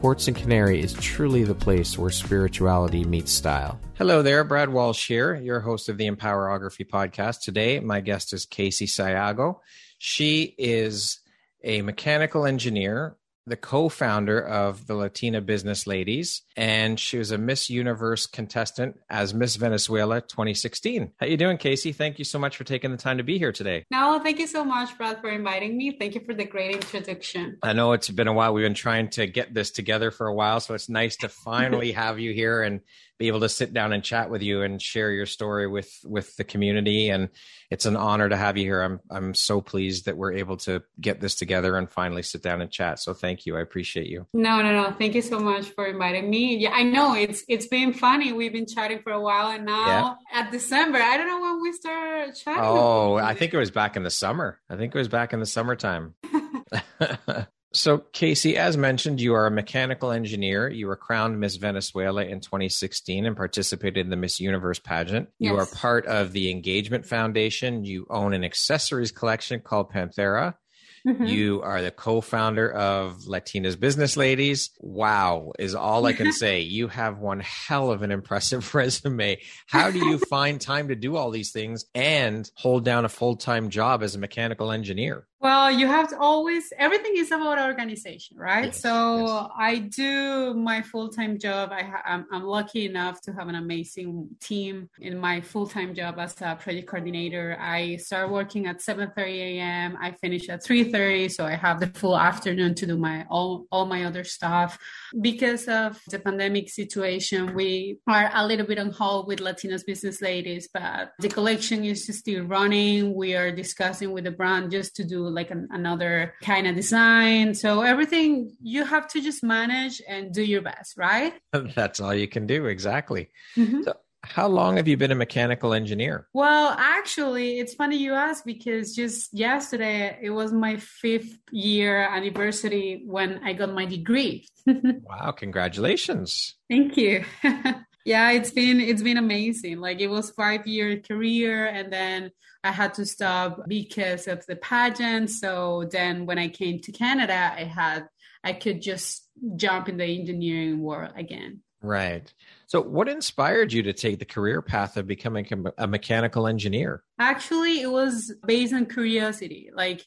Quartz and Canary is truly the place where spirituality meets style. Hello there, Brad Walsh here, your host of the Empowerography podcast. Today, my guest is Casey Sayago. She is a mechanical engineer the co-founder of the Latina Business Ladies, and she was a Miss Universe contestant as Miss Venezuela 2016. How you doing, Casey? Thank you so much for taking the time to be here today. No, thank you so much, Brad, for inviting me. Thank you for the great introduction. I know it's been a while. We've been trying to get this together for a while, so it's nice to finally have you here and be able to sit down and chat with you and share your story with with the community and it's an honor to have you here i'm i'm so pleased that we're able to get this together and finally sit down and chat so thank you i appreciate you no no no thank you so much for inviting me yeah i know it's it's been funny we've been chatting for a while and now yeah. at december i don't know when we start chatting oh i think it was back in the summer i think it was back in the summertime So, Casey, as mentioned, you are a mechanical engineer. You were crowned Miss Venezuela in 2016 and participated in the Miss Universe pageant. Yes. You are part of the Engagement Foundation. You own an accessories collection called Panthera. Mm-hmm. You are the co founder of Latinas Business Ladies. Wow, is all I can say. You have one hell of an impressive resume. How do you find time to do all these things and hold down a full time job as a mechanical engineer? Well, you have to always, everything is about organization, right? Yes, so yes. I do my full time job. I ha- I'm, I'm, lucky enough to have an amazing team in my full time job as a project coordinator. I start working at 7 30 a.m., I finish at 3 30. So I have the full afternoon to do my all, all my other stuff. Because of the pandemic situation, we are a little bit on hold with Latinas Business Ladies, but the collection is still running. We are discussing with the brand just to do like an, another kind of design. So everything you have to just manage and do your best, right? That's all you can do. Exactly. Mm-hmm. So how long have you been a mechanical engineer? Well, actually, it's funny you ask because just yesterday it was my fifth year anniversary when I got my degree. wow, congratulations. Thank you. yeah, it's been it's been amazing. Like it was 5 year career and then I had to stop because of the pageant. So then when I came to Canada, I had I could just jump in the engineering world again. Right. So, what inspired you to take the career path of becoming a mechanical engineer? Actually, it was based on curiosity. Like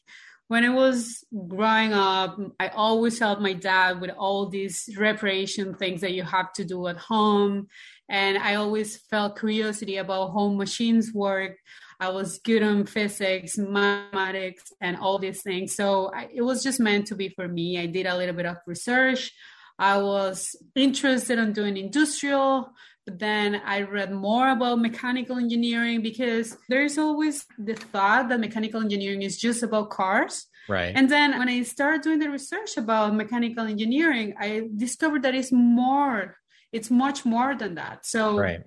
when I was growing up, I always helped my dad with all these reparation things that you have to do at home. And I always felt curiosity about how machines work. I was good on physics, mathematics, and all these things. So I, it was just meant to be for me. I did a little bit of research. I was interested in doing industrial, but then I read more about mechanical engineering because there's always the thought that mechanical engineering is just about cars. Right. And then when I started doing the research about mechanical engineering, I discovered that it's more, it's much more than that. So right.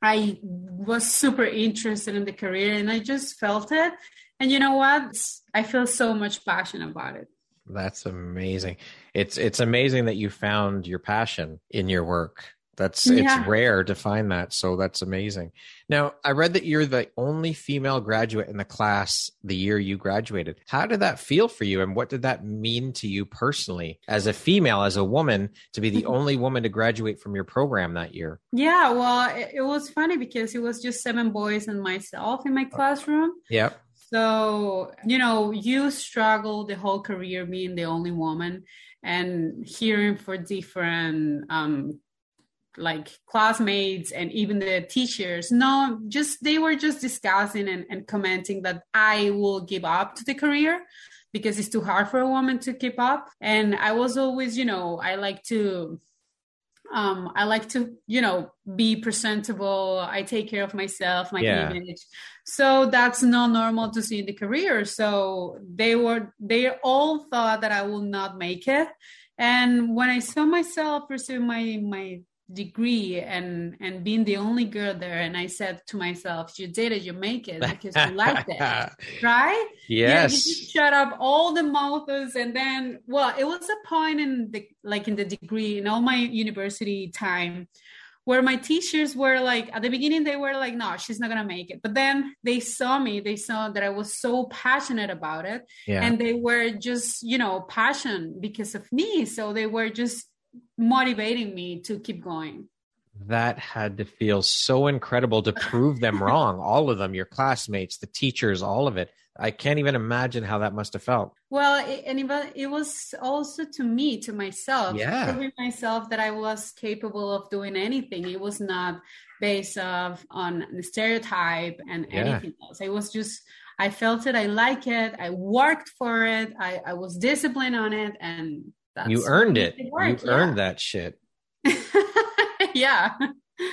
I was super interested in the career and I just felt it. And you know what? I feel so much passion about it. That's amazing. It's it's amazing that you found your passion in your work. That's yeah. it's rare to find that, so that's amazing. Now, I read that you're the only female graduate in the class the year you graduated. How did that feel for you and what did that mean to you personally as a female, as a woman to be the only woman to graduate from your program that year? Yeah, well, it, it was funny because it was just seven boys and myself in my classroom. Yep. So, you know, you struggle the whole career being the only woman and hearing for different um, like classmates and even the teachers no just they were just discussing and, and commenting that i will give up to the career because it's too hard for a woman to keep up and i was always you know i like to um, I like to, you know, be presentable. I take care of myself, my yeah. image. So that's not normal to see in the career. So they were, they all thought that I will not make it. And when I saw myself pursue my my degree and and being the only girl there. And i said to myself you did it. You make it because you liked it right? Yes yeah, you shut up all the mouths and then well it was a point in the like in the degree in all my university time where my teachers were like at the beginning they were like no she's not gonna make it. But then they saw me. They saw that i was so passionate about it. Yeah. and they were just you know passion because of me. So they were just motivating me to keep going. That had to feel so incredible to prove them wrong. All of them, your classmates, the teachers, all of it. I can't even imagine how that must have felt. Well, it, and it was also to me, to myself, yeah. proving myself that I was capable of doing anything. It was not based off on the stereotype and yeah. anything else. It was just I felt it, I like it, I worked for it, I, I was disciplined on it, and you earned it. Work, you yeah. earned that shit. yeah.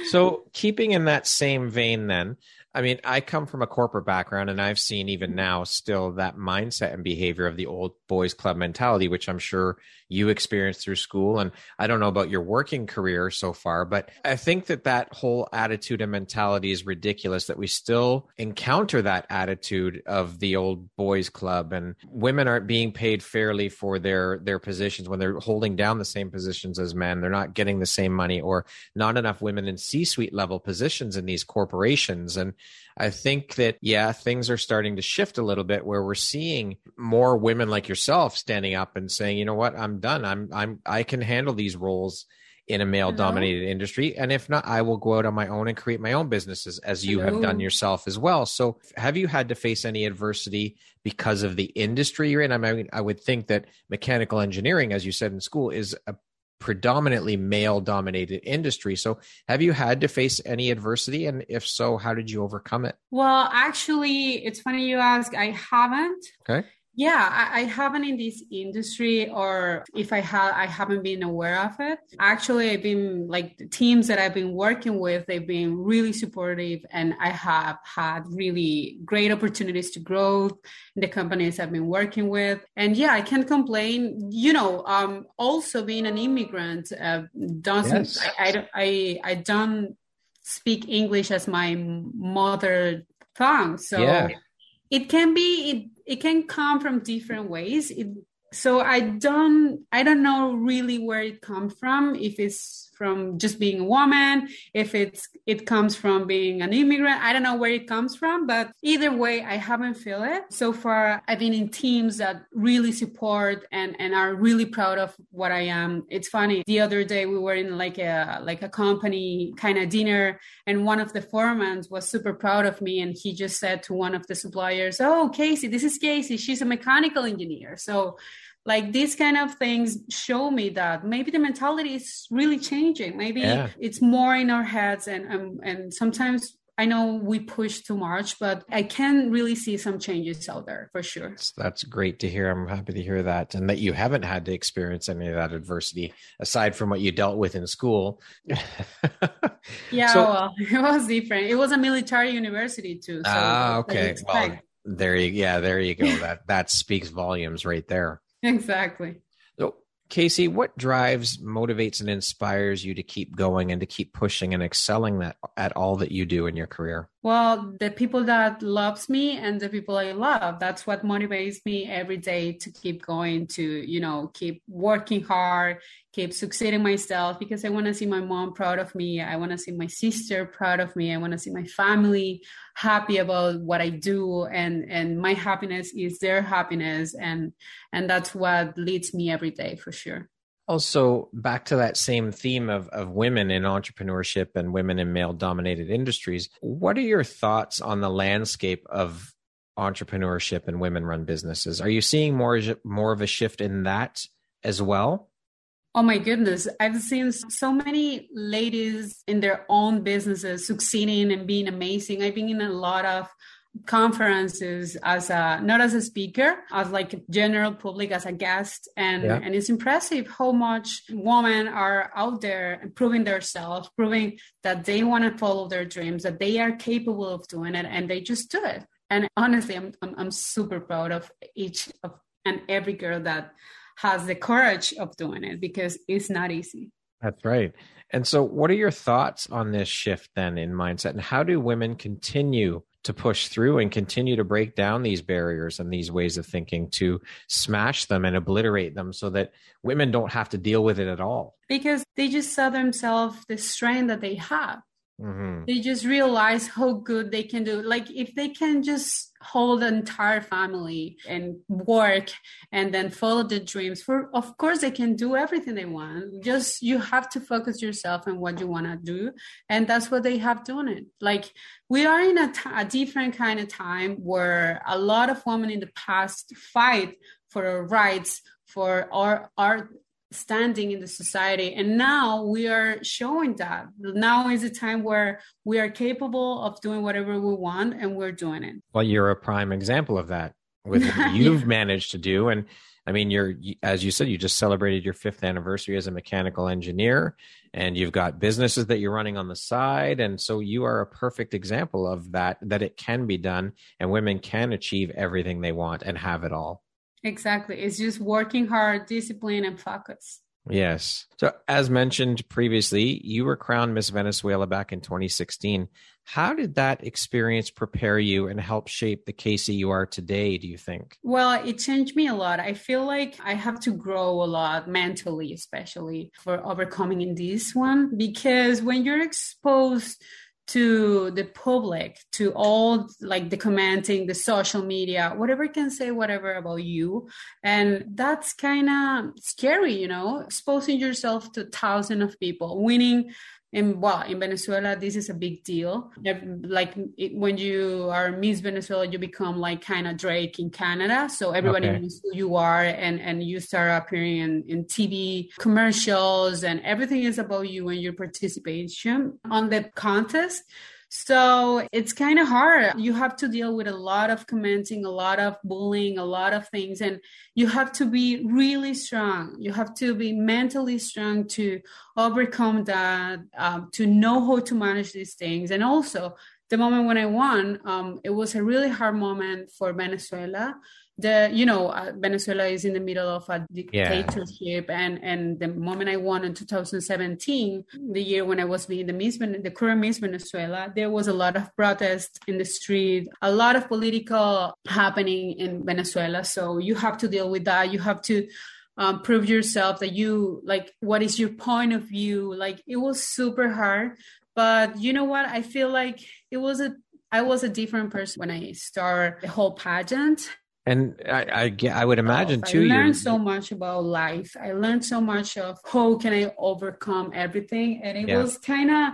so, keeping in that same vein, then, I mean, I come from a corporate background and I've seen even now still that mindset and behavior of the old boys club mentality, which I'm sure you experienced through school. And I don't know about your working career so far, but I think that that whole attitude and mentality is ridiculous that we still encounter that attitude of the old boys club and women aren't being paid fairly for their, their positions when they're holding down the same positions as men. They're not getting the same money or not enough women in C suite level positions in these corporations. And I think that, yeah, things are starting to shift a little bit where we're seeing more women like yourself standing up and saying, you know what, I'm done. I'm, I'm, I can handle these roles in a male mm-hmm. dominated industry. And if not, I will go out on my own and create my own businesses as you Hello. have done yourself as well. So have you had to face any adversity because of the industry you're in? I mean, I would think that mechanical engineering, as you said in school, is a predominantly male dominated industry. So, have you had to face any adversity? And if so, how did you overcome it? Well, actually, it's funny you ask. I haven't. Okay yeah I, I, haven't in this industry or if i have i haven't been aware of it actually i've been like the teams that i've been working with they've been really supportive and i have had really great opportunities to grow in the companies i've been working with and yeah i can't complain you know um also being an immigrant uh, doesn't yes. I, I i i don't speak english as my mother tongue so yeah. It can be it, it can come from different ways. It, so i don't i don't know really where it comes from if it's from just being a woman, if it's it comes from being an immigrant. I don't know where it comes from, but either way, I haven't feel it. So far, I've been in teams that really support and and are really proud of what I am. It's funny. The other day we were in like a like a company kind of dinner, and one of the foremen was super proud of me, and he just said to one of the suppliers, "Oh, Casey, this is Casey. She's a mechanical engineer." So like these kind of things show me that maybe the mentality is really changing maybe yeah. it's more in our heads and um, and sometimes I know we push too much, but I can really see some changes out there for sure. That's great to hear. I'm happy to hear that. And that you haven't had to experience any of that adversity aside from what you dealt with in school. yeah, so, well, it was different. It was a military university too. So ah, okay. Well, there you, yeah, there you go. That, that speaks volumes right there. Exactly. So, Casey, what drives, motivates, and inspires you to keep going and to keep pushing and excelling that at all that you do in your career? Well, the people that loves me and the people I love, that's what motivates me every day to keep going, to, you know, keep working hard, keep succeeding myself because I want to see my mom proud of me. I want to see my sister proud of me. I want to see my family happy about what I do and and my happiness is their happiness and and that's what leads me every day for sure. Also, back to that same theme of, of women in entrepreneurship and women in male dominated industries, what are your thoughts on the landscape of entrepreneurship and women run businesses? Are you seeing more, more of a shift in that as well? Oh my goodness. I've seen so many ladies in their own businesses succeeding and being amazing. I've been in a lot of conferences as a not as a speaker as like general public as a guest and yeah. and it's impressive how much women are out there proving themselves proving that they want to follow their dreams that they are capable of doing it and they just do it and honestly i'm i'm, I'm super proud of each of and every girl that has the courage of doing it because it's not easy that's right and so what are your thoughts on this shift then in mindset and how do women continue to push through and continue to break down these barriers and these ways of thinking to smash them and obliterate them so that women don't have to deal with it at all. Because they just saw themselves the strength that they have. Mm-hmm. They just realize how good they can do. Like if they can just hold the entire family and work and then follow the dreams for of course they can do everything they want just you have to focus yourself on what you want to do and that's what they have done it like we are in a, t- a different kind of time where a lot of women in the past fight for our rights for our our standing in the society. And now we are showing that. Now is a time where we are capable of doing whatever we want and we're doing it. Well you're a prime example of that with what you've managed to do. And i mean you're as you said you just celebrated your fifth anniversary as a mechanical engineer and you've got businesses that you're running on the side. And so you are a perfect example of that that it can be done and women can achieve everything they want and have it all Exactly. It's just working hard, discipline, and focus. Yes. So, as mentioned previously, you were crowned Miss Venezuela back in 2016. How did that experience prepare you and help shape the Casey you are today, do you think? Well, it changed me a lot. I feel like I have to grow a lot mentally, especially for overcoming in this one, because when you're exposed to the public, to all like the commenting, the social media, whatever can say whatever about you. And that's kind of scary, you know, exposing yourself to thousands of people, winning in well in venezuela this is a big deal. Like it, when you are miss venezuela you become like kind of drake in canada. So everybody okay. knows who you are and and you start appearing in, in tv commercials and everything is about you and your participation. On the contest so it's kind of hard. You have to deal with a lot of commenting, a lot of bullying, a lot of things. And you have to be really strong. You have to be mentally strong to overcome that, um, to know how to manage these things. And also, the moment when I won, um, it was a really hard moment for Venezuela the you know uh, venezuela is in the middle of a dictatorship yeah. and and the moment i won in 2017 the year when i was being the miss the current miss venezuela there was a lot of protest in the street a lot of political happening in venezuela. So you have to deal with that. You have to um, prove yourself that you like what is your point of view? Like it was super hard. But you know what? I feel like it was a I was a different person when I started the whole pageant and I, I, I would imagine too. I learned so much about life. I learned so much of how can I overcome everything, and it yeah. was kind of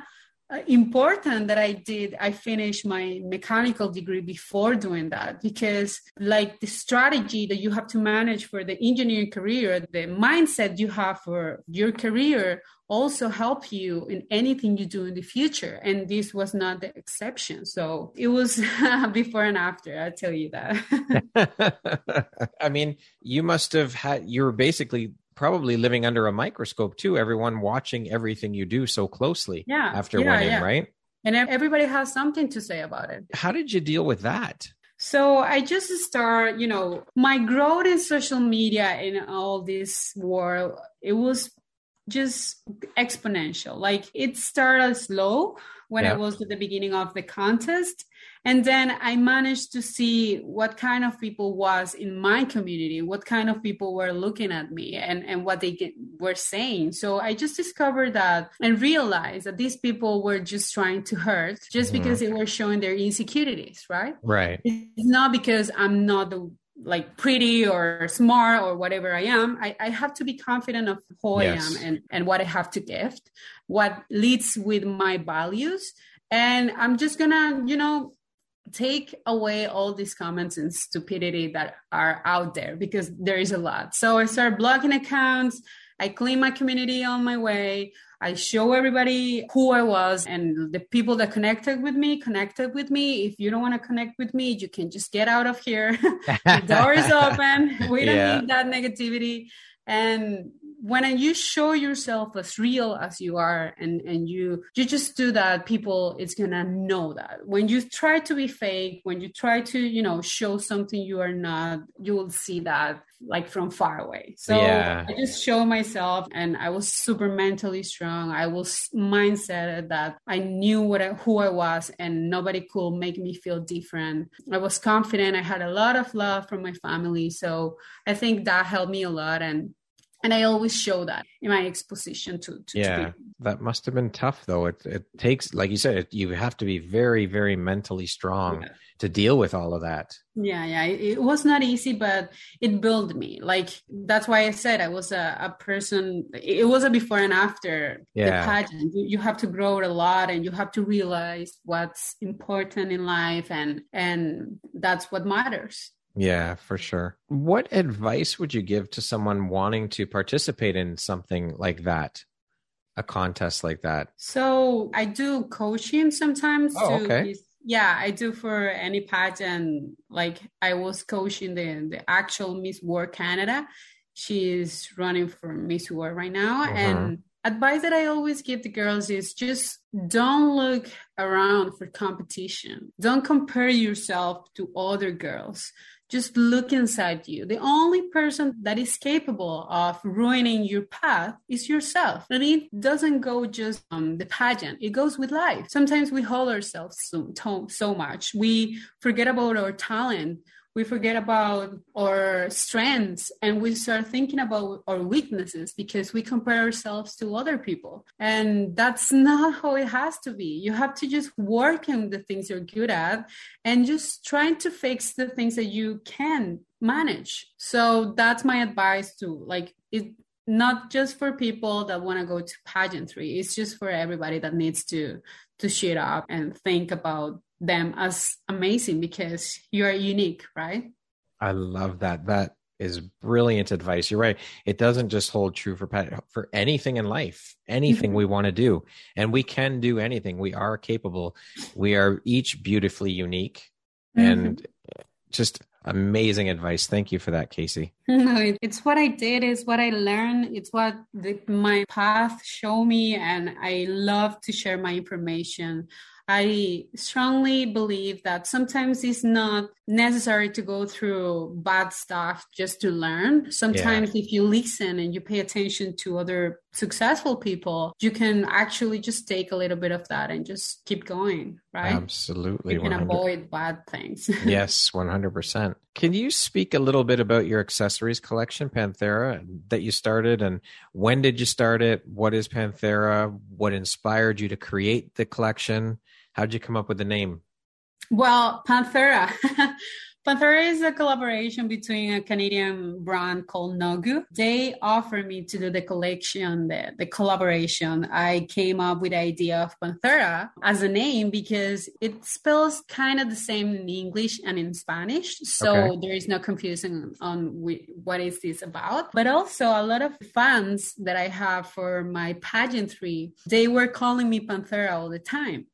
Uh, important that I did. I finished my mechanical degree before doing that because, like, the strategy that you have to manage for the engineering career, the mindset you have for your career also help you in anything you do in the future. And this was not the exception. So it was before and after, I'll tell you that. I mean, you must have had, you were basically probably living under a microscope too, everyone watching everything you do so closely yeah, after yeah, winning, yeah. right? And everybody has something to say about it. How did you deal with that? So I just start, you know, my growth in social media in all this world, it was just exponential. Like it started slow when yeah. I was at the beginning of the contest. And then I managed to see what kind of people was in my community, what kind of people were looking at me and, and what they get, were saying. So I just discovered that and realized that these people were just trying to hurt just mm-hmm. because they were showing their insecurities, right? Right. It's not because I'm not the like pretty or smart or whatever I am, I, I have to be confident of who yes. I am and, and what I have to give, what leads with my values. And I'm just gonna, you know, take away all these comments and stupidity that are out there because there is a lot. So I start blogging accounts. I clean my community on my way. I show everybody who I was and the people that connected with me connected with me. If you don't want to connect with me, you can just get out of here. the door is open. We don't yeah. need that negativity. And when you show yourself as real as you are and and you you just do that people it's gonna know that. When you try to be fake when you try to you know show something you are not you will see that like from far away. So yeah. i just show myself and i was super mentally strong. I was mindset that i knew what I, who i was and nobody could make me feel different. I was confident. I had a lot of love from my family. So i think that helped me a lot and and I always show that in my exposition to, to yeah. To that must have been tough though. It it takes, like you said, it, you have to be very very mentally strong yeah. to deal with all of that. Yeah, yeah, it, it, was not easy, but it built me. Like that's why I said I was a, a person. It was a before and after yeah. the pageant. You, you have to grow a lot, and you have to realize what's important in life, and and that's what matters. Yeah, for sure. What advice would you give to someone wanting to participate in something like that? A contest like that? So I do coaching sometimes. Oh, okay. Yeah, I do for any pageant. Like I was coaching the the actual Miss World Canada. She's running for Miss World right now, uh-huh. and advice that I always give the girls is just don't look around for competition. Don't compare yourself to other girls just look inside you. The only person that is capable of ruining your path is yourself. And it doesn't go just on the pageant, it goes with life. Sometimes we hold ourselves so, so much. We forget about our talent we forget about our strengths and we start thinking about our weaknesses because we compare ourselves to other people. And that's not how it has to be. You have to just work on the things you're good at and just trying to fix the things that you can manage. So that's my advice to like it not just for people that want to go to pageantry. It's just for everybody that needs to to shut up and think about them as amazing because you are unique, right? I love that. That is brilliant advice. You're right. It doesn't just hold true for pet for anything in life, anything mm-hmm. we want to do, and we can do anything. We are capable. We are each beautifully unique, mm-hmm. and just amazing advice. Thank you for that, Casey. No, it's what I did. It's what I learned. It's what the, my path show me, and I love to share my information. I strongly believe that sometimes it's not necessary to go through bad stuff just to learn. Sometimes, yeah. if you listen and you pay attention to other successful people, you can actually just take a little bit of that and just keep going, right? Absolutely. You can 100. avoid bad things. yes, 100%. Can you speak a little bit about your accessories collection, Panthera, that you started and when did you start it? What is Panthera? What inspired you to create the collection? How'd you come up with the name? Well, Panthera. Panthera is a collaboration between a Canadian brand called Nogu. They offered me to do the collection, the, the collaboration. I came up with the idea of Panthera as a name because it spells kind of the same in English and in Spanish. So okay. there is no confusion on what is this about. But also a lot of fans that I have for my pageantry, they were calling me Panthera all the time.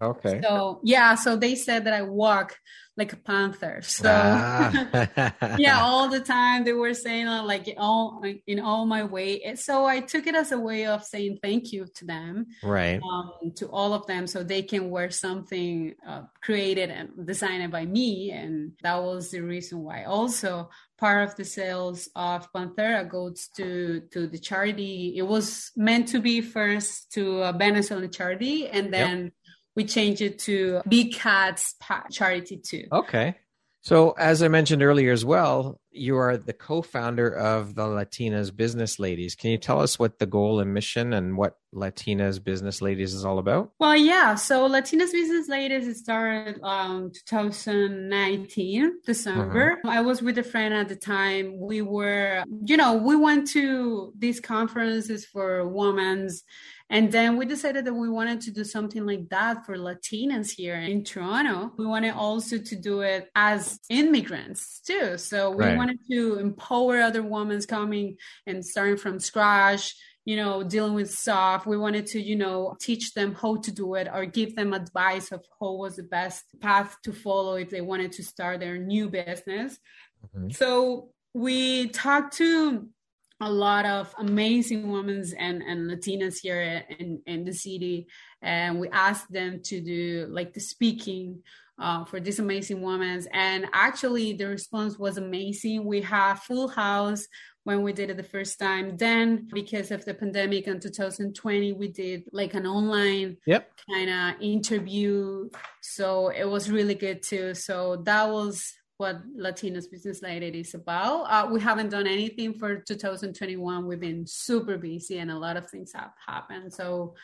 Okay. So yeah, so they said that I walk like a panther. So ah. yeah, all the time they were saying uh, like all in all my way. So I took it as a way of saying thank you to them, right? Um, to all of them, so they can wear something uh, created and designed by me, and that was the reason why. Also, part of the sales of Panthera goes to to the charity. It was meant to be first to a Venezuelan charity, and then. Yep we changed it to Big Cats Charity too. Okay. So, as I mentioned earlier as well, you are the co founder of the Latinas Business Ladies. Can you tell us what the goal and mission and what Latinas Business Ladies is all about? Well, yeah. So Latinas Business Ladies started um 2019 December. Mm-hmm. I was with a friend at the time. We were, you know, we went to these conferences for women's and then we decided that we wanted to do something like that for Latinas here in Toronto. We wanted also to do it as immigrants too. So we right. wanted to empower other women coming and starting from scratch you know, dealing with stuff. We wanted to, you know, teach them how to do it or give them advice of how was the best path to follow if they wanted to start their new business. Mm-hmm. So we talked to a lot of amazing women and, and Latinas here in, in the city. And we asked them to do like the speaking uh, for these amazing women. And actually, the response was amazing. We have full house when we did it the first time. Then, because of the pandemic in 2020, we did like an online yep. kind of interview. So it was really good too. So that was what Latinas Business Lady is about. Uh, we haven't done anything for 2021. We've been super busy and a lot of things have happened. So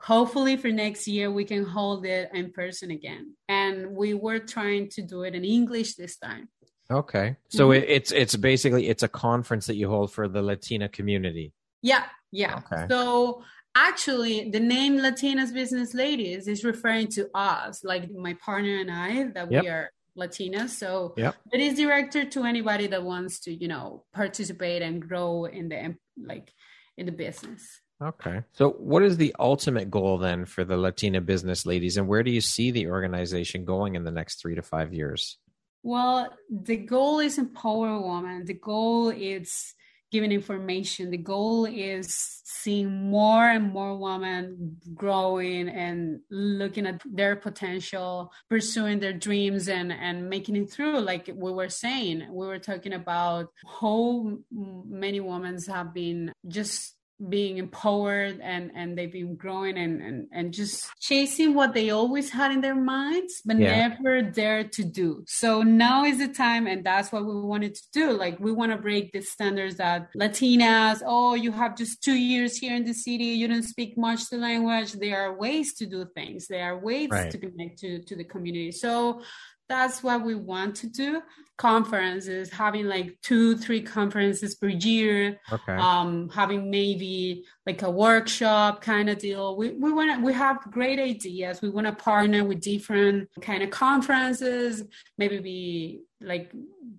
hopefully for next year we can hold it in person again. And we were trying to do it in English this time. Okay. So mm-hmm. it's it's basically it's a conference that you hold for the Latina community. Yeah, yeah. Okay. So actually the name Latinas Business Ladies is referring to us, like my partner and I, that yep. we are Latinas. So yep. it is directed to anybody that wants to, you know, participate and grow in the like in the business. Okay. So what is the ultimate goal then for the Latina business ladies and where do you see the organization going in the next 3 to 5 years? Well, the goal is empower women. The goal is giving information. The goal is seeing more and more women growing and looking at their potential, pursuing their dreams and, and making it through. Like we were saying, we were talking about how many women have been just being empowered and and they've been growing and and, and just chasing what they always had in their minds but yeah. never dared to do. So now is the time and that's what we wanted to do. Like we want to break the standards that latinas oh you have just two years here in the city you don't speak much the language. There are ways to do things. There are ways right. to connect to to the community. So that's what we want to do. Conferences having like two three conferences per year okay. um having maybe like a workshop kind of deal. We, we want to we have great ideas. We want to partner with different kind of conferences maybe be like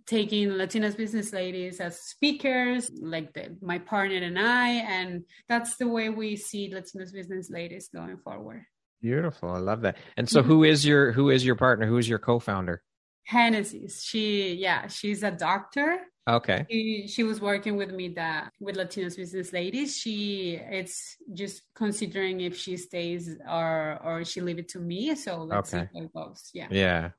taking latinas business ladies as speakers like the, my partner and i and that's the way we see latinas business ladies going forward Beautiful. I love that. And so mm-hmm. who is your who is your partner? Who is your co-founder? Hennessy. She yeah, she's a doctor. Okay. She, she was working with me that with Latinos business ladies. She it's just considering if she stays or or she leave it to me. So let's okay. see how it goes. Yeah. Yeah.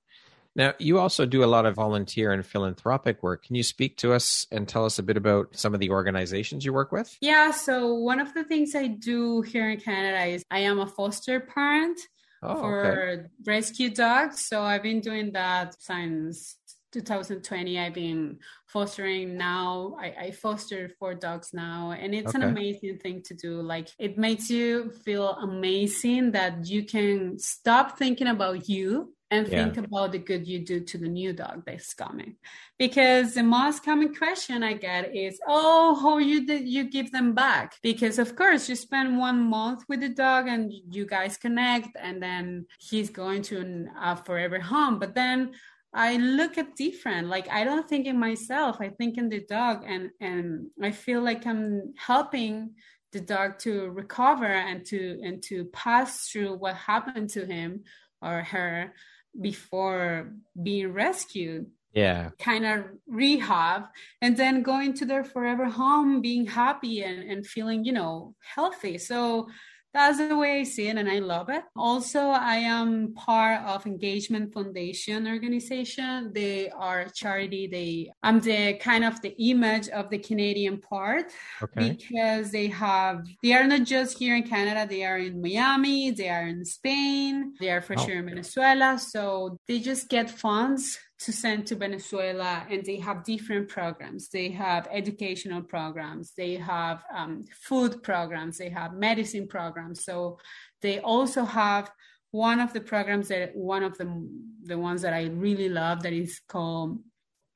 Now, you also do a lot of volunteer and philanthropic work. Can you speak to us and tell us a bit about some of the organizations you work with? Yeah, so one of the things I do here in Canada is I am a foster parent oh, for okay. rescue dogs. So I've been doing that since 2020 i've been fostering now I, I foster four dogs now and it's okay. an amazing thing to do like it makes you feel amazing that you can stop thinking about you and think yeah. about the good you do to the new dog that's coming because the most common question i get is oh how you did you give them back because of course you spend one month with the dog and you guys connect and then he's going to a forever home but then I look at different. Like I don't think in myself. I think in the dog, and and I feel like I'm helping the dog to recover and to and to pass through what happened to him or her before being rescued yeah. kind of rehab and then going to their forever home being happy and, and feeling you know healthy. So that's the way I see it, and I love it. Also, I am part of Engagement Foundation organization. They are a charity. They I'm the kind of the image of the Canadian part okay. because they have they are not just here in Canada. They are in Miami. They are in Spain. They are for oh. sure in Venezuela. So they just get funds to send to Venezuela, and they have different programs. They have educational programs, they have um, food programs, they have medicine programs. So they also have one of the programs that one of the the ones that I really love that is called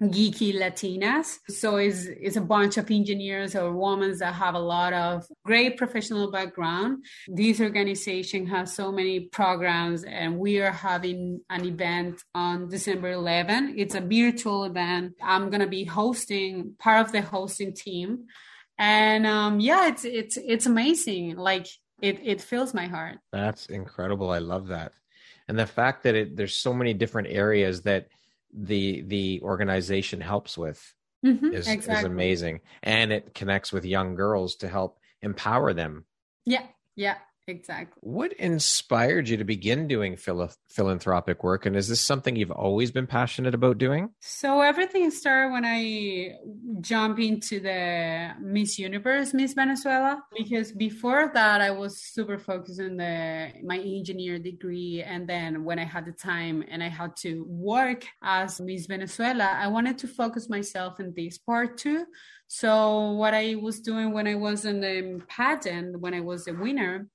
geeky Latinas. So it's, it's a bunch of engineers or women that have a lot of great professional background. This organization has so many programs and we are having an event on December 11. It's a virtual event. I'm going to be hosting part of the hosting team. And um, yeah, it's, it's, it's amazing. Like it, it fills my heart. That's incredible. I love that. And the fact that it, there's so many different areas that the the organization helps with mm-hmm, is, exactly. is amazing. And it connects with young girls to help empower them. Yeah. Yeah Exactly. What inspired you to begin doing phil- philanthropic work? And is this something you've always been passionate about doing? So, everything started when I jumped into the Miss Universe, Miss Venezuela, because before that, I was super focused on the my engineer degree. And then when I had the time and I had to work as Miss Venezuela, I wanted to focus myself in this part too. So, what I was doing when I was in the pageant, when I was a winner,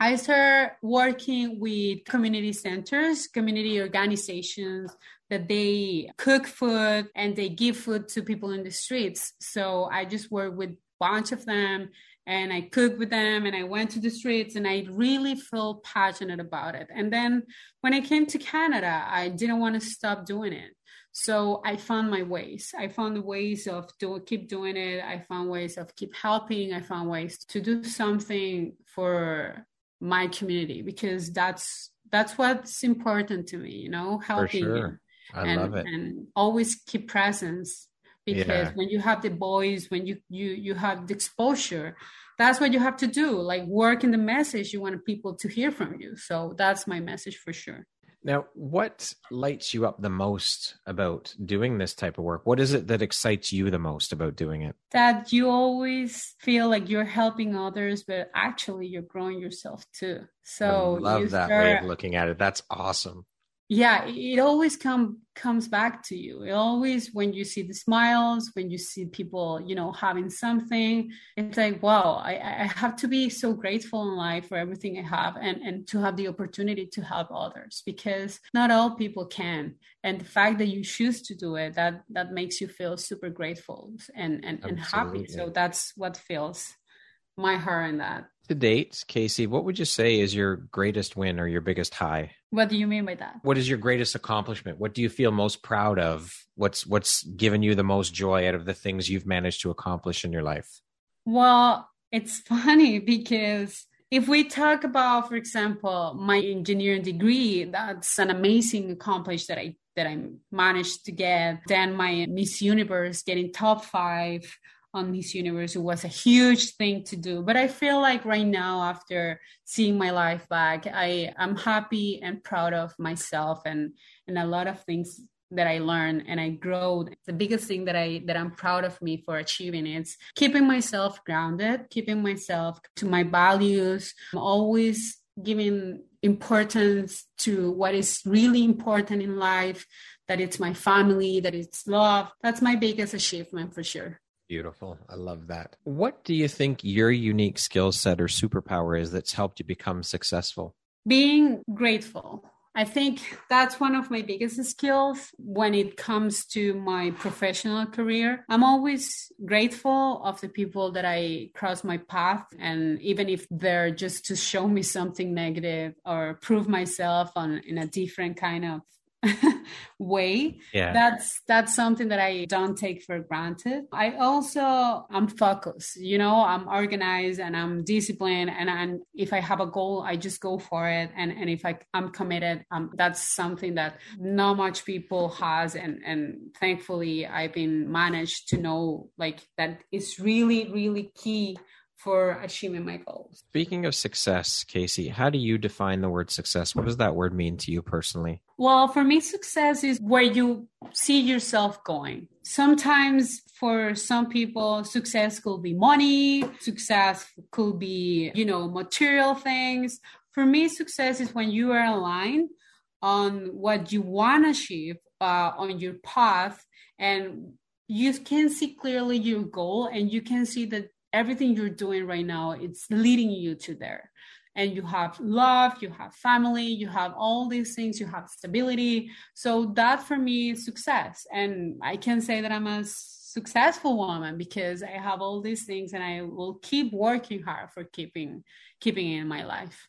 I started working with community centers, community organizations that they cook food and they give food to people in the streets. So I just worked with a bunch of them and I cooked with them and I went to the streets and I really felt passionate about it. And then when I came to Canada, I didn't want to stop doing it. So I found my ways. I found ways of do keep doing it. I found ways of keep helping. I found ways to do something for my community because that's that's what's important to me you know helping sure. And, and always keep presence because yeah. when you have the boys when you you you have the exposure that's what you have to do. Like work in the message you want people to hear from you. So that's my message for sure now, what lights you up the most about doing this type of work? What is it that excites you the most about doing it? That you always feel like you're helping others, but actually you're growing yourself too. So I love that start, way of looking at it. That's awesome yeah it always come comes back to you. It always when you see the smiles when you see people you know having something it's like wow I, I have to be so grateful in life for everything i have and and to have the opportunity to help others because not all people can. And the fact that you choose to do it that that makes you feel super grateful and and, and happy. So that's what fills my heart in that. To date casey what would you say is your greatest win or your biggest high what do you mean by that? What is your greatest accomplishment? What do you feel most proud of? What's what's given you the most joy out of the things you've managed to accomplish in your life? Well, it's funny because if we talk about, for example, my engineering degree, that's an amazing accomplishment that I that I managed to get. Then my Miss Universe getting top five on Miss Universe. It was a huge thing to do. But I feel like right now, after seeing my life back, I am happy and proud of myself and and a lot of things that I learned and I grow. The biggest thing that I that I'm proud of me for achieving is keeping myself grounded, keeping myself to my values. I'm always giving importance to what is really important in life that it's my family that it's love that's my biggest achievement for sure Beautiful. I love that. What do you think your unique skill set or superpower is that's helped you become successful? Being grateful. I think that's one of my biggest skills when it comes to my professional career. I'm always grateful of the people that I cross my path and even if they're just to show me something negative or prove myself on in a different kind of way. Yeah. That's that's something that i don't take for granted. I also i'm focused you know i'm organized and i'm disciplined and and if i have a goal i just go for it. And and if i i'm committed um, that's something that not much people has. And and thankfully i've been managed to know like that is really really key for achieving my goals. Speaking of success, Casey, how do you define the word success? What does that word mean to you personally? Well, for me, success is where you see yourself going. Sometimes for some people, success could be money, success could be, you know, material things. For me, success is when you are aligned on what you want to achieve uh, on your path and you can see clearly your goal and you can see that everything you're doing right now it's leading you to there. And you have love you have family you have all these things you have stability. So that for me is success. And i can say that i'm a successful woman because i have all these things and i will keep working hard for keeping keeping in my life.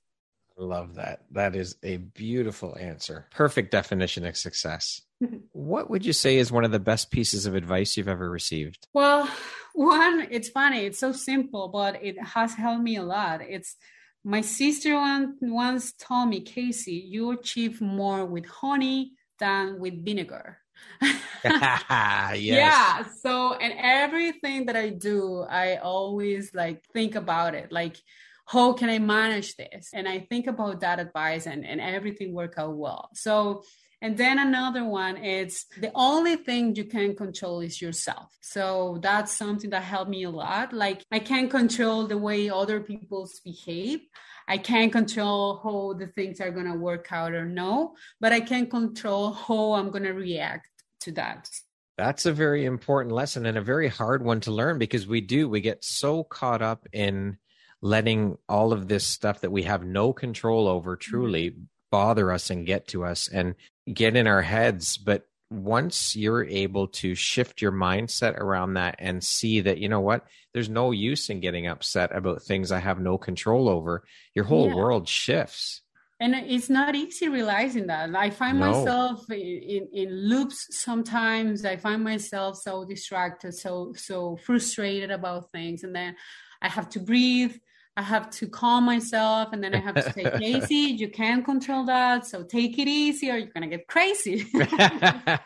Love that. That is a beautiful answer. Perfect definition of success what would you say is one of the best pieces of advice you've ever received well one it's funny it's so simple but it has helped me a lot it's my sister once told me, Casey, you achieve more with honey than with vinegar. yes. Yeah. So, and everything that I do, I always like think about it. Like, how can I manage this? And I think about that advice and, and everything work out well. So and then another one is the only thing you can control is yourself. So that's something that helped me a lot. Like I can't control the way other people behave. I can't control how the things are going to work out or no, but I can control how I'm going to react to that. That's a very important lesson and a very hard one to learn because we do, we get so caught up in letting all of this stuff that we have no control over truly mm-hmm. bother us and get to us. And get in our heads but once you're able to shift your mindset around that and see that you know what? There's no use in getting upset about things i have no control over. Your whole yeah. world shifts. And it's not easy realizing that. I find no. myself in, in loops sometimes. I find myself so distracted so so frustrated about things. And then i have to breathe I have to calm myself and then I have to say, Keysi, you can't control that. So take it easy or you're going to get crazy. and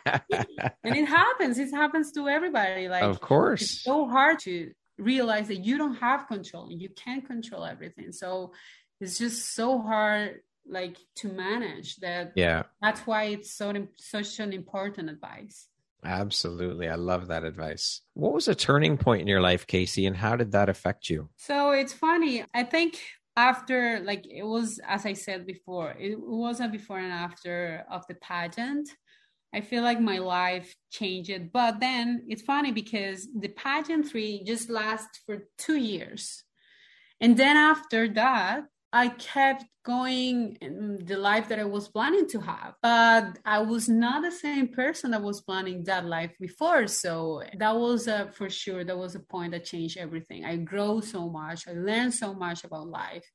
it happens. It happens to everybody. Like, of course. It's so hard to realize that you don't have control and you can't control everything. So it's just so hard like to manage that. Yeah. That's why it's so such an important advice. Absolutely. I love that advice. What was a turning point in your life, Keysi, and how did that affect you? So it's funny. I think after, like, it was, as I said before, it was a before and after of the pageant. I feel like my life changed. But then it's funny because the pageantry just lasts for two years. And then after that, I kept going in the life that I was planning to have. But I was not the same person that was planning that life before. So that was a, for sure, that was a point that changed everything. I grow so much. I learned so much about life.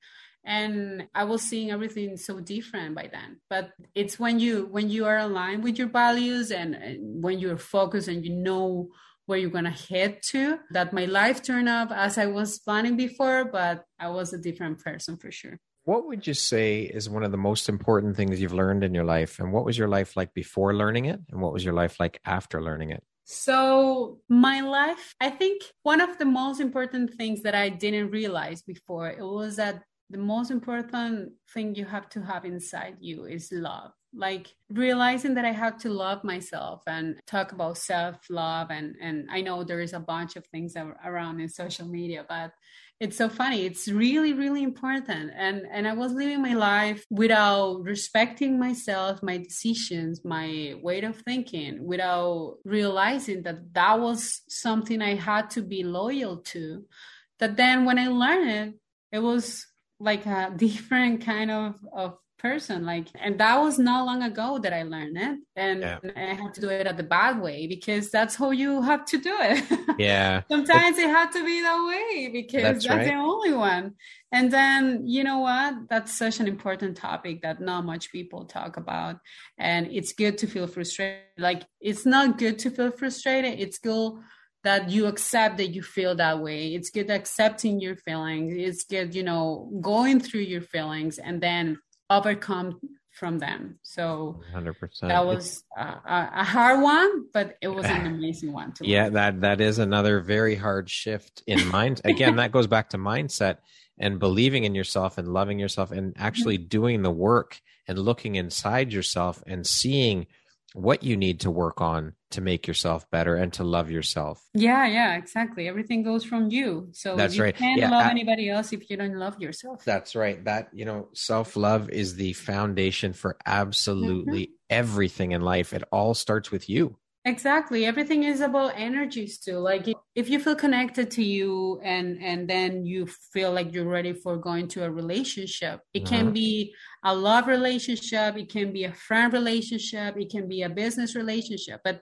And I was seeing everything so different by then. But it's when you when you are aligned with your values and, and when you're focused and you know where you're gonna head to. That my life turned up as I was planning before, but I was a different person for sure. What would you say is one of the most important things you've learned in your life? And what was your life like before learning it? And what was your life like after learning it? So, my life, I think one of the most important things that I didn't realize before it was that the most important thing you have to have inside you is love like realizing that i have to love myself and talk about self-love and and i know there is a bunch of things around in social media but it's so funny. It's really really important. And and i was living my life without respecting myself my decisions my way of thinking without realizing that that was something i had to be loyal to. That then when i learned it it was like a different kind of of person like and that was not long ago that i learned it and yeah. i had to do it at the bad way because that's how you have to do it. Yeah. Sometimes it had to be that way because that's, that's right. the only one. And then you know what? That's such an important topic that not much people talk about and it's good to feel frustrated. Like it's not good to feel frustrated. It's good that you accept that you feel that way. It's good accepting your feelings. It's good you know going through your feelings and then overcome from them. So 100%. that was a, a, hard one, but it was an amazing one too. Yeah, that that is another very hard shift in mind. Again, that goes back to mindset and believing in yourself and loving yourself and actually mm-hmm. doing the work and looking inside yourself and seeing what you need to work on to make yourself better and to love yourself. Yeah, yeah, exactly. Everything goes from you. So That's you right. can't Yeah, love I- anybody else if you don't love yourself. That's right. That, you know, self love is the foundation for absolutely mm-hmm. everything in life. It all starts with you. Exactly. Everything is about energies too. Like if- you feel connected to you and and then you feel like you're ready for going to a relationship. It can Mhm. be a love relationship, it can be a friend relationship, it can be a business relationship. But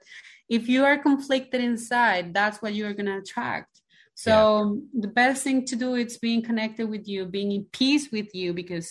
if you are conflicted inside, that's what you're going to attract. So the best thing to do is being connected with you, being in peace with you because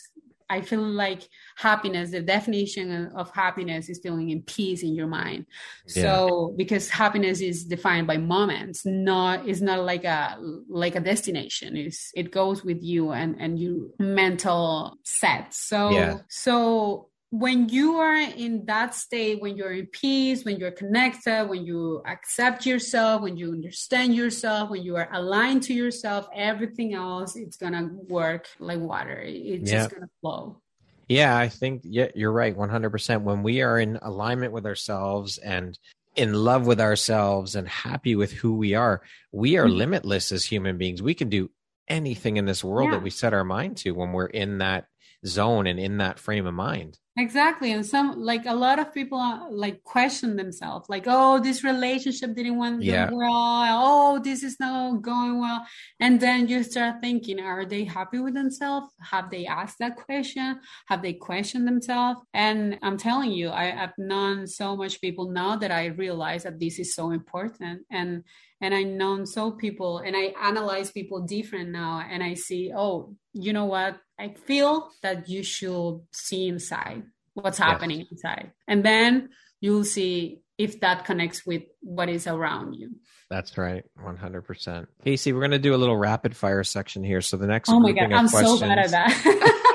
I feel like happiness, the definition of happiness is feeling in peace in your mind. So because happiness is defined by moments, not it's not like a like a destination. It's it goes with you and and your mental set. So Yeah. so when you are in that state, when you're in peace, when you're connected, when you accept yourself, when you understand yourself, when you are aligned to yourself, everything else it's gonna work like water. It's Yeah. just gonna flow. Yeah, I think yeah, you're right, 100%. When we are in alignment with ourselves and in love with ourselves and happy with who we are, we are Mhm. limitless as human beings. We can do anything in this world Yeah. that we set our mind to when we're in that zone and in that frame of mind. Exactly. And some like a lot of people uh, like question themselves, like, oh, this relationship didn't went Yeah. well. Oh, this is not going well. And then you start thinking, are they happy with themselves? Have they asked that question? Have they questioned themselves? And I'm telling you, I, I've known so much people now that I realize that this is so important. And and I known so people and I analyze people different now and I see, oh, you know what? I feel that you should see inside what's Yes. happening inside. And then you'll see if that connects with what is around you. That's right, 100%. Keysi, we're going to do a little rapid fire section here. So the next Oh my God, I'm so bad at that.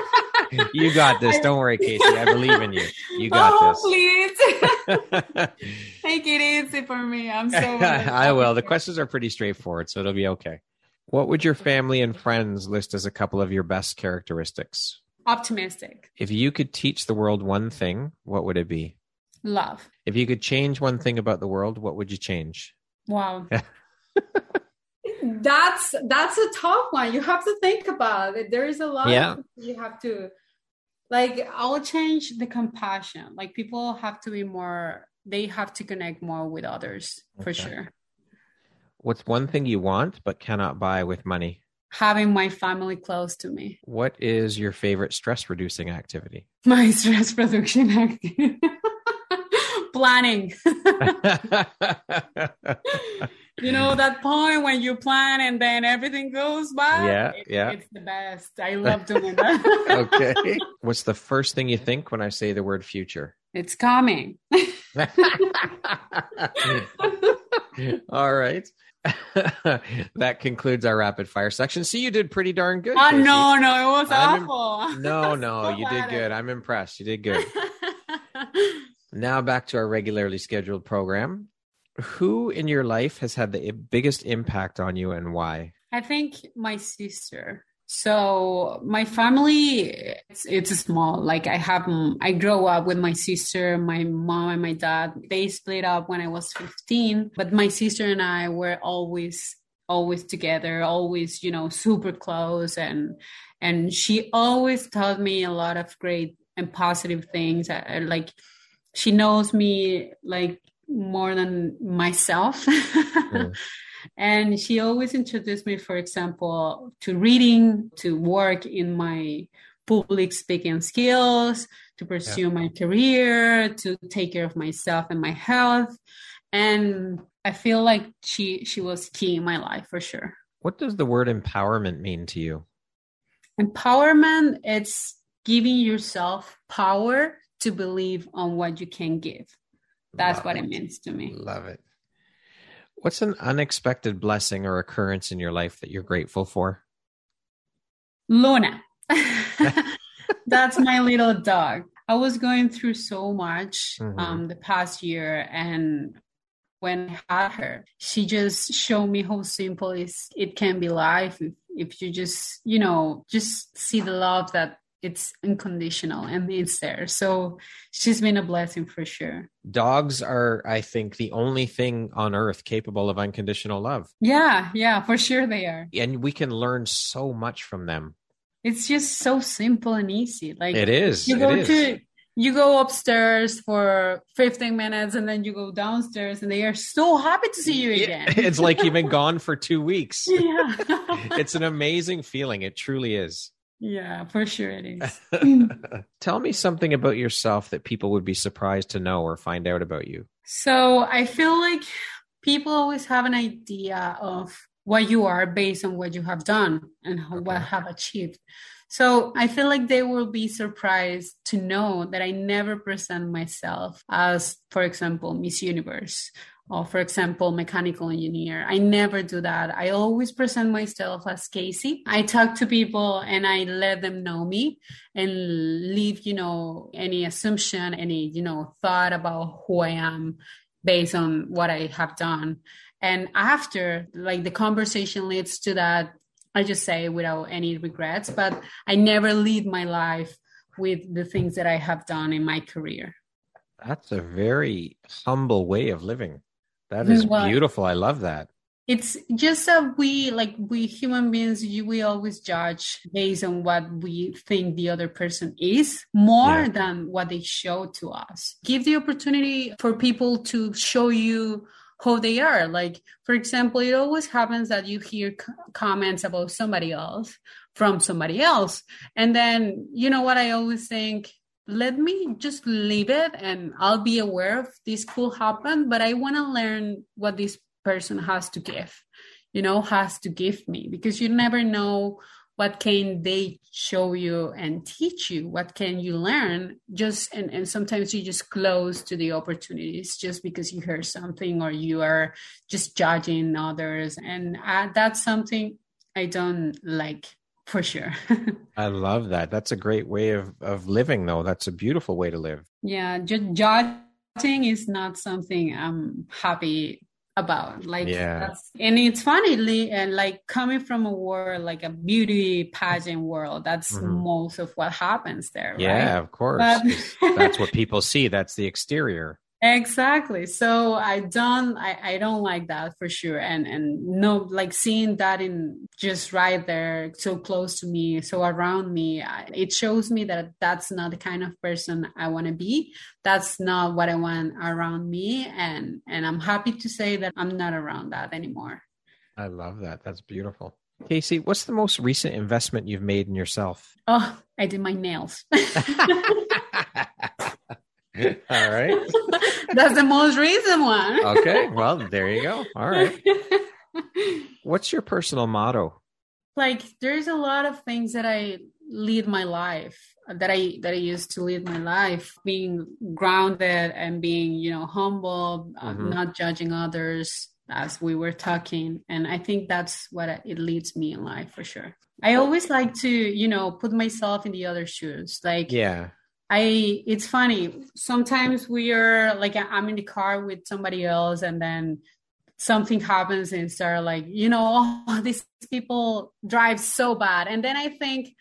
You got this. Don't worry, Keysi. I believe in you. You got oh, this. please. Make it easy for me. I'm so I will. The questions are pretty straightforward, so it'll be okay. What would your family and friends list as a couple of your best characteristics? Optimistic. If you could teach the world one thing, what would it be? Love. If you could change one thing about the world, what would you change? Wow. that's that's a tough one. You have to think about it. There is a lot Yeah. you have to like I'll change the compassion. Like people have to be more they have to connect more with others for sure. What's one thing you want but cannot buy with money? Having my family close to me. What is your favorite stress reducing activity? My stress production activity. Planning. you know that point when you plan and then everything goes by Yeah, It- yeah. it's the best i love doing that okay. What's the first thing you think when I say the word future? it's coming All right. that concludes our rapid fire section. See, you did pretty darn good. oh Keysi. no no it was I'm im- awful No, no, So you did bad. good. I'm impressed. You did good. Now back to our regularly scheduled program. Who in your life has had the biggest impact on you and why? I think my sister. So my family, it's, it's small. Like I have, I grow up with my sister, my mom and my dad. They split up when I was 15, but my sister and I were always, always together, always, you know, super close. And, and she always taught me a lot of great and positive things. I, I, like she knows me like more than myself. And she always introduced me, for example, to reading, to work in my public speaking skills, to pursue my career, to take care of myself and my health. And I feel like she she was key in my life for sure. What does the word empowerment mean to you? Empowerment, it's giving yourself power to believe on what you can give. That's Love what it means to me. Love it. What's an unexpected blessing or occurrence in your life that you're grateful for? Luna. That's my little dog. I was going through so much Mhm. um, the past year, and when I had her, she just showed me how simple is it can be life if, if you just you know just see the love that it's unconditional and it's there. So she's been a blessing for sure. Dogs are, I think, the only thing on earth capable of unconditional love. Yeah, yeah, for sure they are. And we can learn so much from them. It's just so simple and easy. Like it is. You go to you go upstairs for 15 minutes and then you go downstairs and they are so happy to see you again. It's like you've been gone for two weeks. yeah. it's an amazing feeling. It truly is. Yeah, for sure it is. Tell me something about yourself that people would be surprised to know or find out about you. So I feel like people always have an idea of what you are based on what you have done and okay. what have achieved. So I feel like they will be surprised to know that I never present myself as, for example, Miss Universe or for example mechanical engineer. I never do that. I always present myself as Keysi. I talk to people and i let them know me and leave you know any assumption any you know thought about who i am based on what i have done. And after like the conversation leads to that i just say without any regrets but i never lead my life with the things that i have done in my career. That's a very humble way of living that is well, beautiful. I love that. It's just that we, like we human beings, you, we always judge based on what we think the other person is more yeah. than what they show to us. Give the opportunity for people to show you who they are. Like, for example, it always happens that you hear c- comments about somebody else from somebody else. And then, you know what I always think? Let me just leave it and I'll be aware of this could happen, but I want to learn what this person has to give, you know, has to give me because you never know what can they show you and teach you. What can you learn? Just and, and sometimes you just close to the opportunities just because you hear something or you are just judging others. And I, that's something i don't like for sure. I love that. That's a great way of, of living, though. That's a beautiful way to live. Yeah, just judging is not something I'm happy about. Like, yeah, and it's funny, and like coming from a world like a beauty pageant world, that's mm-hmm. most of what happens there. Yeah, right? of course. But- that's what people see. That's the exterior exactly. So i don't I, I don't like that for sure. And and no like seeing that in just right there so close to me so around me it shows me that that's not the kind of person i want to be. That's not what i want around me. And and i'm happy to say that i'm not around that anymore. I love that. That's beautiful. Keysi what's the most recent investment you've made in yourself? Oh i did my nails All right. That's the most recent one. okay. Well, there you go. All right. What's your personal motto? Like there's a lot of things that I lead my life that I that I used to lead my life being grounded and being, you know, humble, uh, mm-hmm. not judging others as we were talking and I think that's what it leads me in life for sure. I always like to, you know, put myself in the other shoes. Like Yeah I it's funny. Sometimes we are like I'm in the car with somebody else and then something happens and start like, you know, oh, these people drive so bad. And then I think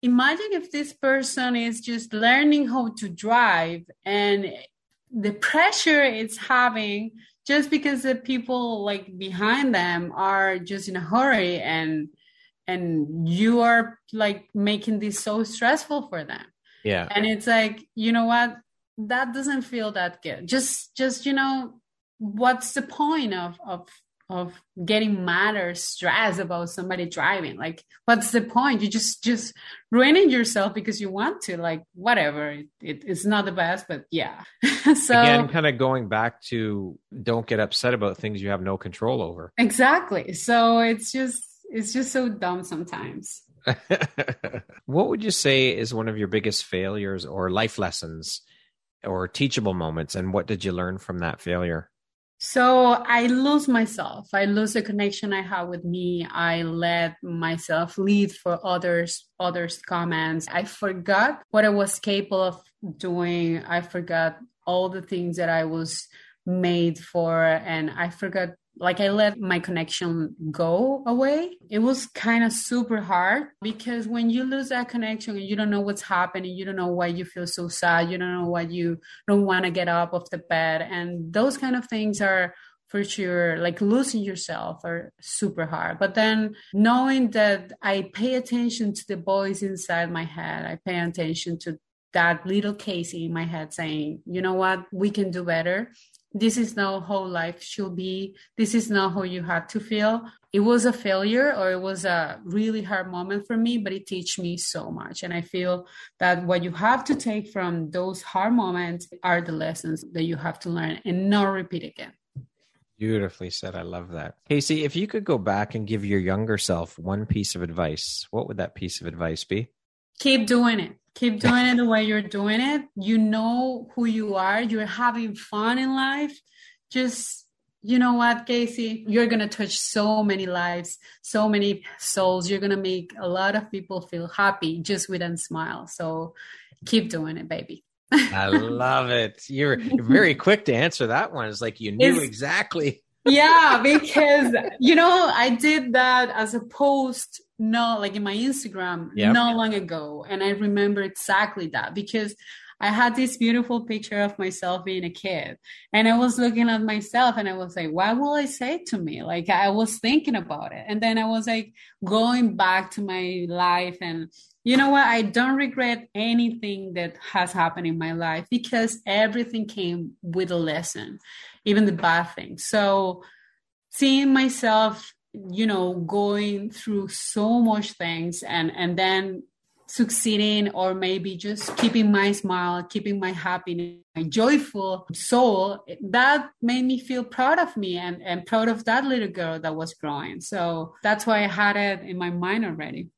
imagine if this person is just learning how to drive and the pressure it's having just because the people like behind them are just in a hurry and and you are like making this so stressful for them yeah. And it's like, you know what? That doesn't feel that good. Just just, you know, what's the point of of of getting mad or stressed about somebody driving? Like what's the point? You just just ruining yourself because you want to like whatever. It, it, it's not the best but yeah. So again kind of going back to don't get upset about things you have no control over. Exactly. So it's just it's just so dumb sometimes what would you say is one of your biggest failures or life lessons or teachable moments? And what did you learn from that failure? So I lose myself. I lose the connection I have with me. I let myself lead for others, others' comments. I forgot what I was capable of doing. I forgot all the things that I was made for, and I forgot like I let my connection go away. It was kind of super hard because when you lose that connection and you don't know what's happening, you don't know why you feel so sad, you don't know why you don't want to get up off the bed. And those kind of things are for sure like losing yourself are super hard but then knowing that i pay attention to the voice inside my head i pay attention to that little Keysi in my head saying you know what we can do better this is not how life should be this is not how you have to feel it was a failure or it was a really hard moment for me but it teach me so much and i feel that what you have to take from those hard moments are the lessons that you have to learn and not repeat again Beautifully said. I love that. Keysi, if you could go back and give your younger self one piece of advice, what would that piece of advice be? Keep doing it. Keep doing it the way you're doing it. You know who you are. You're having fun in life. Just, you know what, Keysi? You're going to touch so many lives, so many souls. You're going to make a lot of people feel happy just with a smile. So keep doing it, baby. I love it. You're, you're, very quick to answer that one. It's like you knew it's, exactly. Yeah, because you know, I did that as a post no like in my Instagram yep. not long ago. And I remember exactly that because I had this beautiful picture of myself being a kid. And I was looking at myself and I was like, what will I say to me? Like I was thinking about it. And then I was like going back to my life and you know what? I don't regret anything that has happened in my life because everything came with a lesson, even the bad things. So seeing myself, you know, going through so much things and and then succeeding or maybe just keeping my smile, keeping my happiness, my joyful soul, that made me feel proud of me and, and proud of that little girl that was growing. So that's why I had it in my mind already.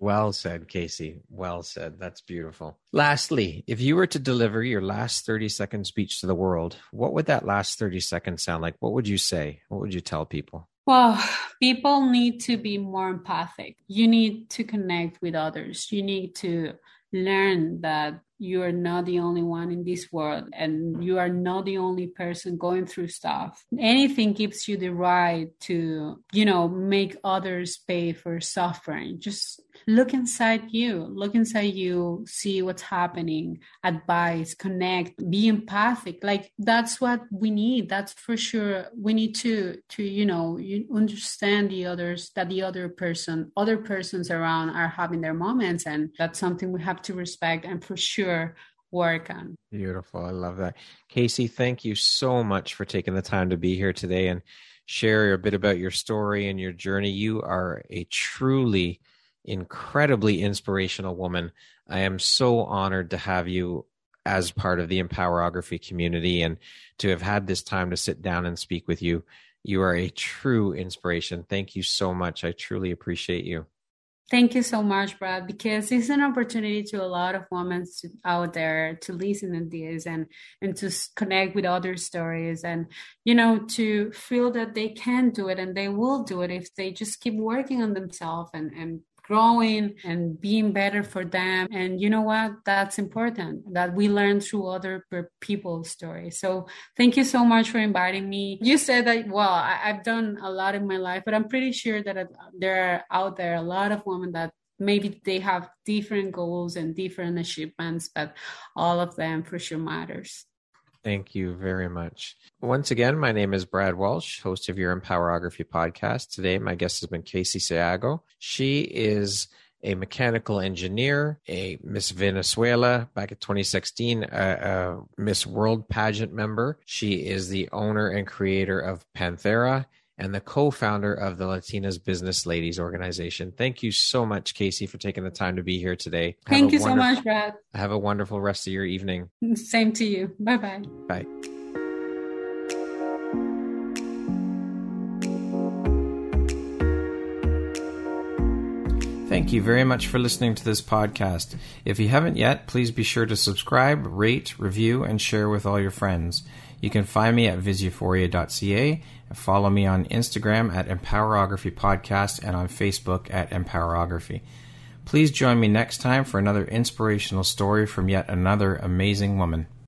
Well said, Keysi. Well said. That's beautiful. Lastly, if you were to deliver your last 30 second speech to the world, what would that last 30 seconds sound like? What would you say? What would you tell people? Well, people need to be more empathic. You need to connect with others. You need to learn that you are not the only one in this world and you are not the only person going through stuff. Anything gives you the right to you know make others pay for suffering. Just look inside you. Look inside you see what's happening. Advise connect be empathic. Like that's what we need. That's for sure. We need to to you know you understand the others that the other person other persons around are having their moments and that's something we have to respect. And for sure work on beautiful i love that Keysi thank you so much for taking the time to be here today and share a bit about your story and your journey you are a truly incredibly inspirational woman. I am so honored to have you as part of the empowerography community and to have had this time to sit down and speak with you. You are a true inspiration. Thank you so much. I truly appreciate you. Thank you so much, Brad, because it's an opportunity to a lot of women out there to listen to this and and to connect with other stories and you know to feel that they can do it and they will do it if they just keep working on themselves and and growing and being better for them. And you know what? That's important that we learn through other people's stories. So thank you so much for inviting me. You said that, well, I, have done a lot in my life, but I'm pretty sure that uh, there are out there a lot of women that maybe they have different goals and different achievements, but all of them for sure matters. Thank you very much. Once again, my name is Brad Walsh, host of your Empowerography podcast. Today, my guest has been Keysi Sayago. She is a mechanical engineer, a Miss Venezuela back in 2016, a, a Miss World pageant member. She is the owner and creator of Panthera and the co founder of the Latinas Business Ladies Organization. Thank you so much, Keysi, for taking the time to be here today. Have Thank you so much, Brad. Have a wonderful rest of your evening. Same to you. Bye-bye. Bye. Thank you very much for listening to this podcast. If you haven't yet, please be sure to subscribe, rate, review, and share with all your friends. You can find me at visuphoria.ca and Follow me on Instagram at Empowerography Podcast and on Facebook at Empowerography. Please join me next time for another inspirational story from yet another amazing woman.